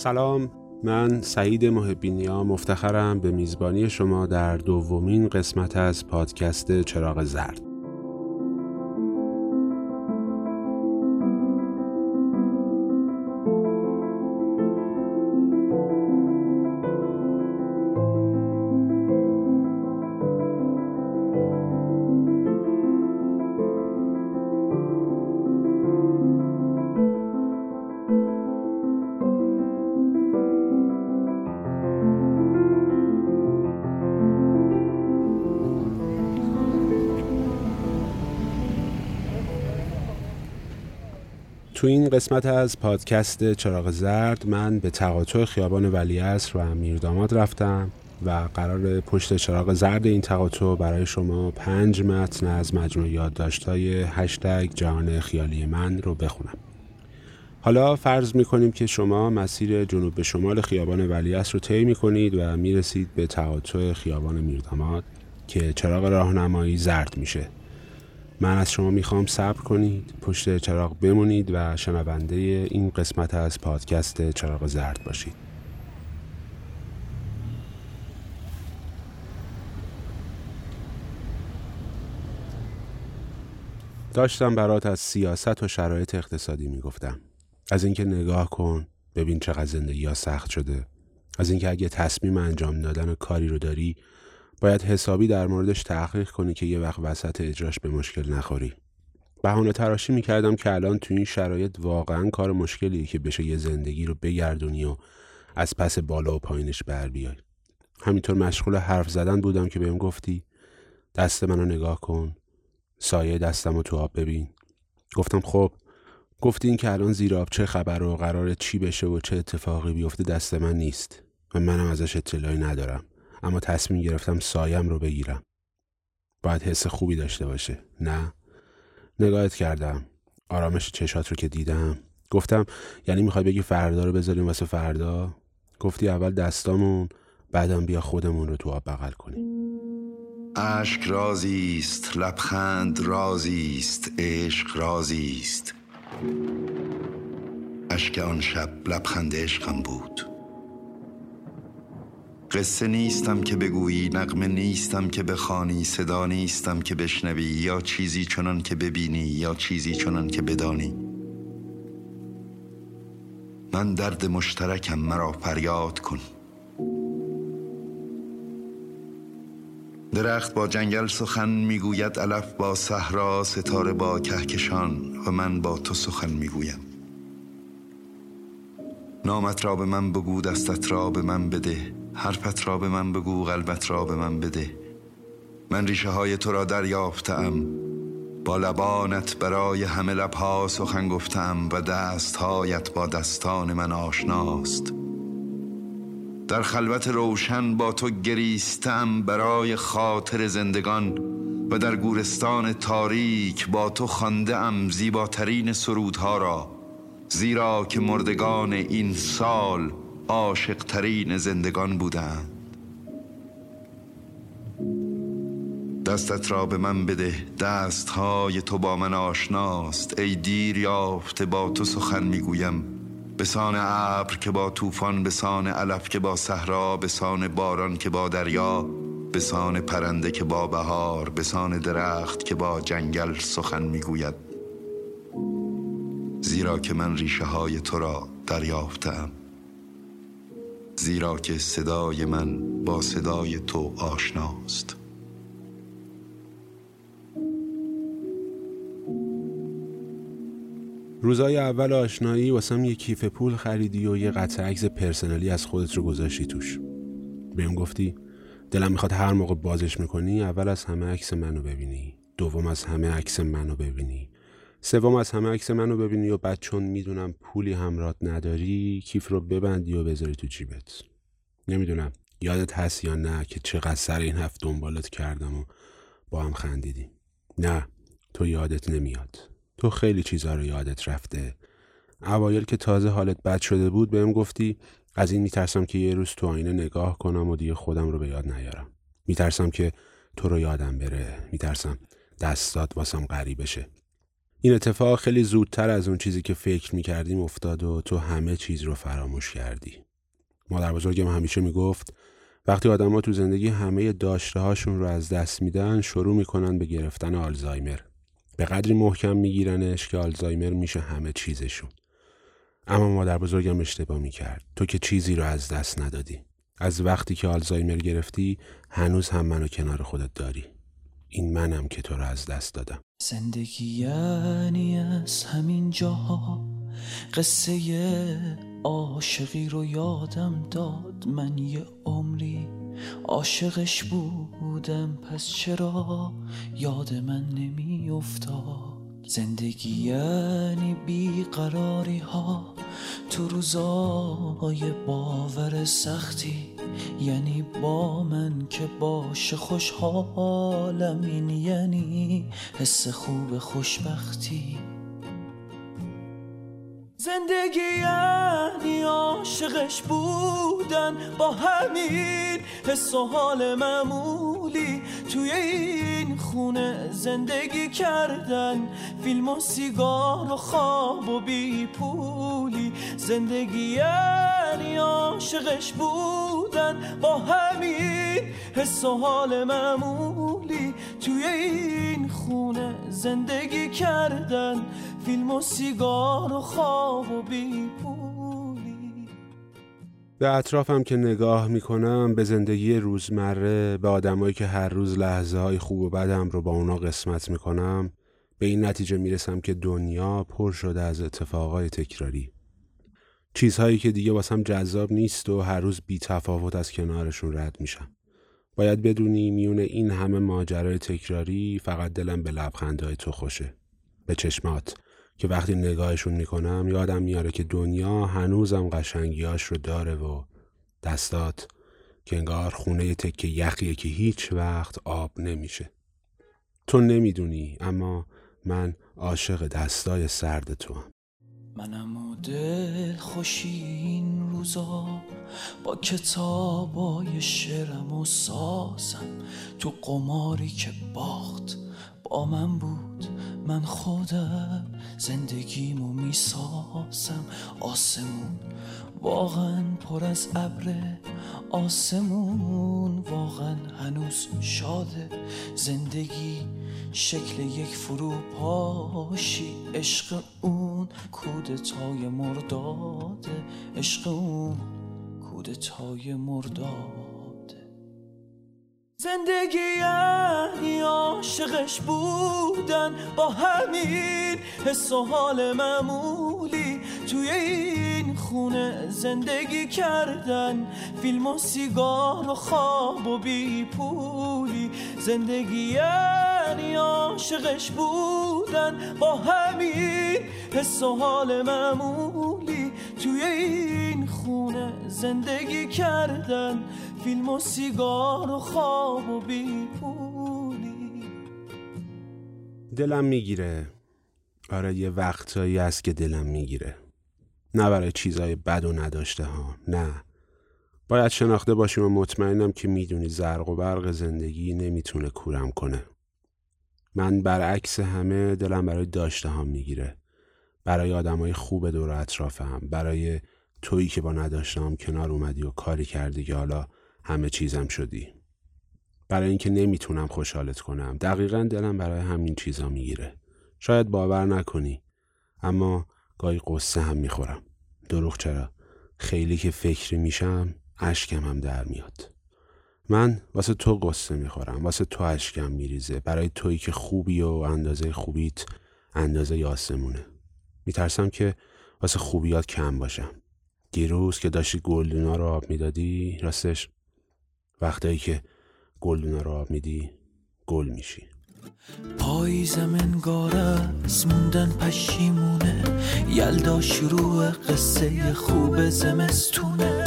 سلام من سعید محبینیا مفتخرم. به میزبانی شما در دومین قسمت از پادکست چراغ زرد. تو این قسمت از پادکست چراغ زرد من به تقاطع خیابان ولیعصر و میرداماد رفتم و قرار پشت چراغ زرد این تقاطع برای شما پنج متن از مجموع یادداشت‌های هشتگ جهان خیالی من رو بخونم. حالا فرض می‌کنیم که شما مسیر جنوب به شمال خیابان ولیعصر رو طی می‌کنید و می‌رسید به تقاطع خیابان میرداماد که چراغ راهنمایی زرد میشه. من از شما می‌خوام صبر کنید پشت چراغ بمونید و شنونده این قسمت از پادکست چراغ زرد باشید. داشتم برات از سیاست و شرایط اقتصادی می‌گفتم. از اینکه نگاه کن ببین چقدر زندگی ها سخت شده. از اینکه اگه تصمیم انجام دادن کاری رو داری باید حسابی در موردش تحقیق کنی که یه وقت وسط اجراش به مشکل نخوری. بهانه تراشی می‌کردم که الان تو این شرایط واقعا کار مشکلیه که بشه یه زندگی رو بگردونی و از پس بالا و پایینش بر بیای. همینطور مشغول حرف زدن بودم که بهم گفتی دست منو نگاه کن سایه دستم رو تو آب ببین. گفتم خب. گفتی این که الان زیر آب چه خبر و قرار چی بشه و چه اتفاقی بیفته دست من نیست و منم ازش اطلاعی ندارم. اما تصمیم گرفتم سایم رو بگیرم. باید حس خوبی داشته باشه. نه. نگاهت کردم. آرامش چشات رو که دیدم. گفتم یعنی می‌خوای بگی فردا رو بذاریم واسه فردا؟ گفتی اول دستامون بعدم بیا خودمون رو تو آب بغل کنیم. اشک رازی است. لبخند رازی است. عشق رازی است. اشک آن شب لبخند عشقم بود. قصه نیستم که بگویی نقمه نیستم که بخوانی صدا نیستم که بشنوی یا چیزی چنان که ببینی یا چیزی چنان که بدانی. من درد مشترکم مرا فریاد کن. درخت با جنگل سخن می‌گوید علف با صحرا ستاره با کهکشان و من با تو سخن می‌گویم. نامت را به من بگو دستت را به من بده. حرفت را به من بگو قلبت را به من بده. من ریشه های تو را دریافتم. با لبانت برای همه لبها سخن گفتم و دستهایت با دستان من آشناست. در خلوت روشن با تو گریستم برای خاطر زندگان و در گورستان تاریک با تو خانده ام زیباترین سرودها را زیرا که مردگان این سال عاشق ترین زندگان بودند. دستت را به من بده دست های تو با من آشناست. ای دیر یافته با تو سخن می‌گویم. به سان ابر که با طوفان به سان علف که با صحرا به سان باران که با دریا به سان پرنده که با بهار به سان درخت که با جنگل سخن می‌گوید. زیرا که من ریشه های تو را دریافتم. زیرا که صدای من با صدای تو آشناست. روزای اول آشنایی واسم یه کیف پول خریدی و یه قطع عکس پرسنلی از خودت رو گذاشتی توش. بهم گفتی دلم می‌خواد هر موقع بازش می‌کنی اول از همه عکس منو ببینی دوم از همه عکس منو ببینی. سوم از همه عکس منو ببینی و بعد چون می‌دونم پولی همرات نداری کیف رو ببندی و بذاری تو جیبت. نمی‌دونم یادت هست یا نه که چقدر سر این هفت دنبالت کردم و با هم خندیدیم نه تو یادت نمیاد. تو خیلی چیزها رو یادت رفته. اوایل که تازه حالت بد شده بود بهم گفتی از این میترسم که یه روز تو آینه نگاه کنم و دیگه خودم رو به یاد نیارم. میترسم که تو رو یادم بره. میترسم دستات واسم غریب بشه این اتفاق خیلی زودتر از اون چیزی که فکر می‌کردیم افتاد و تو همه چیز رو فراموش کردی. مادر بزرگم همیشه می‌گفت وقتی آدما تو زندگی همه داشته هاشون رو از دست میدن شروع می‌کنن به گرفتن آلزایمر. به قدری محکم میگیرنش که آلزایمر میشه همه چیزشون. اما مادر بزرگم اشتباه می‌کرد. تو که چیزی رو از دست ندادی. از وقتی که آلزایمر گرفتی هنوز هم منو کنار خودت داری. این منم که تو رو از دست دادم. زندگی یعنی از همین جاها قصه عاشقی رو یادم داد. من یه عمری عاشقش بودم. پس چرا یاد من نمی افتاد زندگی یعنی بیقراری ها. تو روزای باور سختی یعنی با من که باشه خوشحالم این یعنی حس خوب خوشبختی. زندگی یعنی عاشقش بودن با همین حس و حال معمولی. توی این خونه زندگی کردن. فیلم و سیگار و خواب و بی پولی. زندگی یعنی عاشقش بودن. با همین حس و حال معمولی. توی این خونه زندگی کردن. فیلم و سیگار و خواب و بی پولی به اطرافم که نگاه می‌کنم به زندگی روزمره به آدمایی که هر روز لحظه های خوب و بدم رو با اونا قسمت می‌کنم به این نتیجه می‌رسم که دنیا پر شده از اتفاقای تکراری. چیزهایی که دیگه واسم جذاب نیست و هر روز بی تفاوت از کنارشون رد میشم. باید بدونی میون این همه ماجرای تکراری فقط دلم به لبخندهای تو خوشه. به چشمات. که وقتی نگاهشون می‌کنم یادم میاره که دنیا هنوزم قشنگیاش رو داره و دستات که انگار خونه تکه یخیه که هیچ وقت آب نمیشه تو نمی‌دونی اما من عاشق دستای سرد تو هم. منم و دل خوشی این روزا با کتابای شعرم و سازم تو قماری که باخت با من بود من خودم زندگیمو می‌سازم. آسمون واقعا پر از ابره. آسمون واقعا هنوز شاده. زندگی شکل یک فروپاشی. عشق اون کودتای مرداده. عشق اون کودتای مرداده. زندگی عاشقش بودن. با همین حس و حال معمولی توی این خونه زندگی کردن. فیلم و سیگار و خواب و بی پولی زندگی یعنی عاشقش بودن. با همین حس و حال معمولی توی این خونه زندگی کردن. فیلم و سیگار و خواب و بی پولی دلم می‌گیره. آره یه وقتایی هست که دلم می‌گیره. نه برای چیزای بد و نداشته ها. نه. باید شناخته باشیم و مطمئنم که می‌دونی زرق و برق زندگی نمی‌تونه کورم کنه. من برعکس همه دلم برای داشته ها می‌گیره. برای آدمای خوب دور اطرافم برای تویی که با نداشتم کنار اومدی و کاری کردی که حالا همه چیزم شدی. برای اینکه نمی‌تونم خوشحالت کنم. دقیقا دلم برای همین چیزا می‌گیره. شاید باور نکنی اما گاهی قصه هم می‌خورم. دروغ چرا؟ خیلی که فکری میشم اشکم هم در میاد. من واسه تو قصه می‌خورم واسه تو اشکم میریزه. برای تویی که خوبی و اندازه خوبیت اندازه یاسمونه. میترسم که واسه خوبیات کم باشم. دیروز که داشتی گلدونا رو آب می‌دادی راستش وقتایی که گلدونا رو آب میدی گل میشی. پاییزم انگار از موندن پشیمونه. یلدا شروع قصه خوب زمستونه.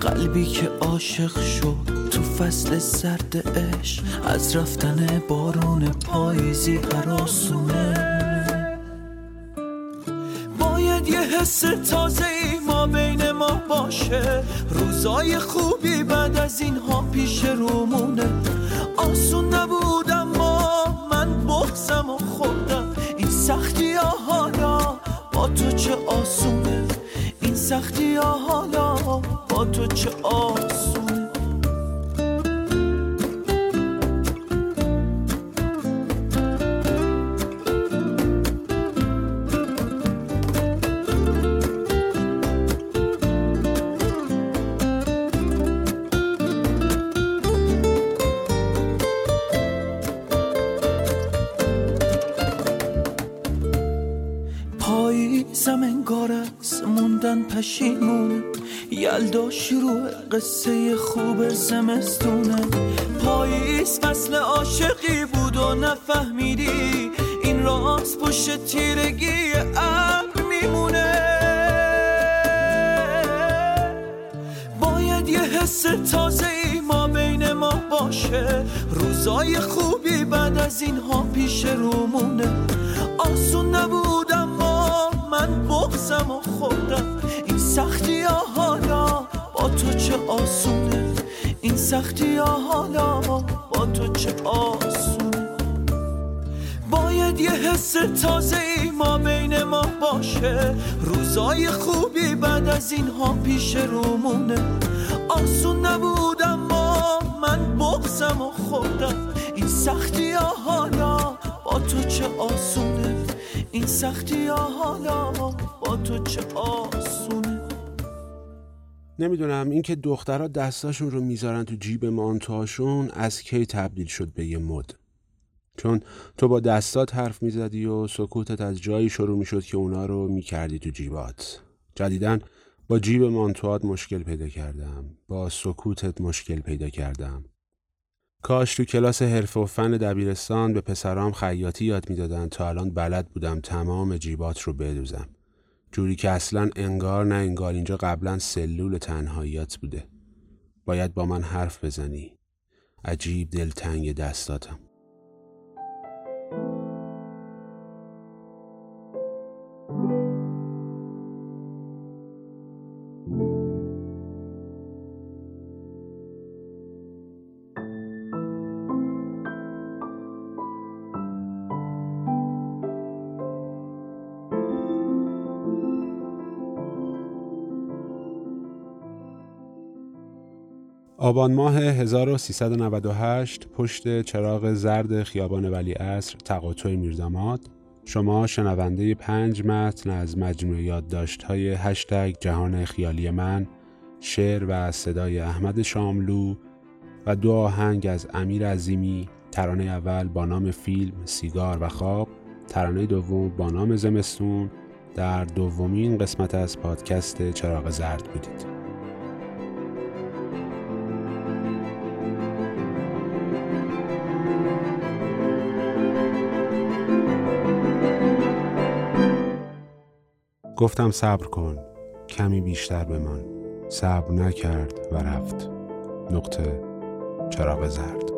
قلبی که عاشق شد تو فصل سرد عشق از رفتن بارون پاییزی حراسونه باید یه حس تازه ای بین ما باشه. روزای خوبی بعد از اینها پیش رومونه آسون نبود اما من بغزم و خوردم. این سختی تو چه آسونه؟ این سختی ها حالا با تو چه آسونه؟ پشیمونه. یلدا شروع قصه خوب زمستونه. پاییز فصل عاشقی بود و نفهمیدی. این راست پشت تیرگی ابر میمونه. باید یه حس تازه ای ما بین ما باشه. روزای خوبی بعد از اینها پیش رومونه آسون نبود بغزم و خوردم سختی ها حالا با تو چه آسونه؟ این سختی ها حالا با تو چه آسونه؟ باید یه حس تازه ای ما بین ما باشه روزای خوبی بعد از اینها پیش رومونه. آسون نبود اما من بغزم و خوردم این سختی ها حالا با تو چه آسونه؟ این سختی ها حالا تو چه آسونه؟ نمی‌دونم. اینکه دخترها دستاشون رو می‌ذارن تو جیب مانتوهاشون از کی تبدیل شد به یه مد؟ چون تو با دستات حرف می‌زدی و سکوتت از جایی شروع می‌شد که اونا رو می‌کردی تو جیبات. جدیدن با جیب مانتوات مشکل پیدا کردم. با سکوتت مشکل پیدا کردم. کاش تو کلاس حرف و فن دبیرستان به پسرام خیاطی یاد می‌دادن تا الان بلد بودم تمام جیبات رو بدوزم. جوری که اصلا انگار نه انگار اینجا قبلا سلول تنهاییات بوده. باید با من حرف بزنی. عجیب دلتنگ دستاتم. آبان ماه 1398 پشت چراغ زرد خیابان ولی اصر تقاطع میرداماد شما شنونده پنج متن از مجموعه یادداشت های هشتگ جهان خیالی من شعر و صدای احمد شاملو و دو آهنگ از امیر عظیمی ترانه اول با نام فیلم سیگار و خواب ترانه دوم با نام زمستون. در دومین قسمت از پادکست چراغ زرد بودید. گفتم صبر کن کمی بیشتر بمان. صبر نکرد و رفت. نقطه چراغ زرد.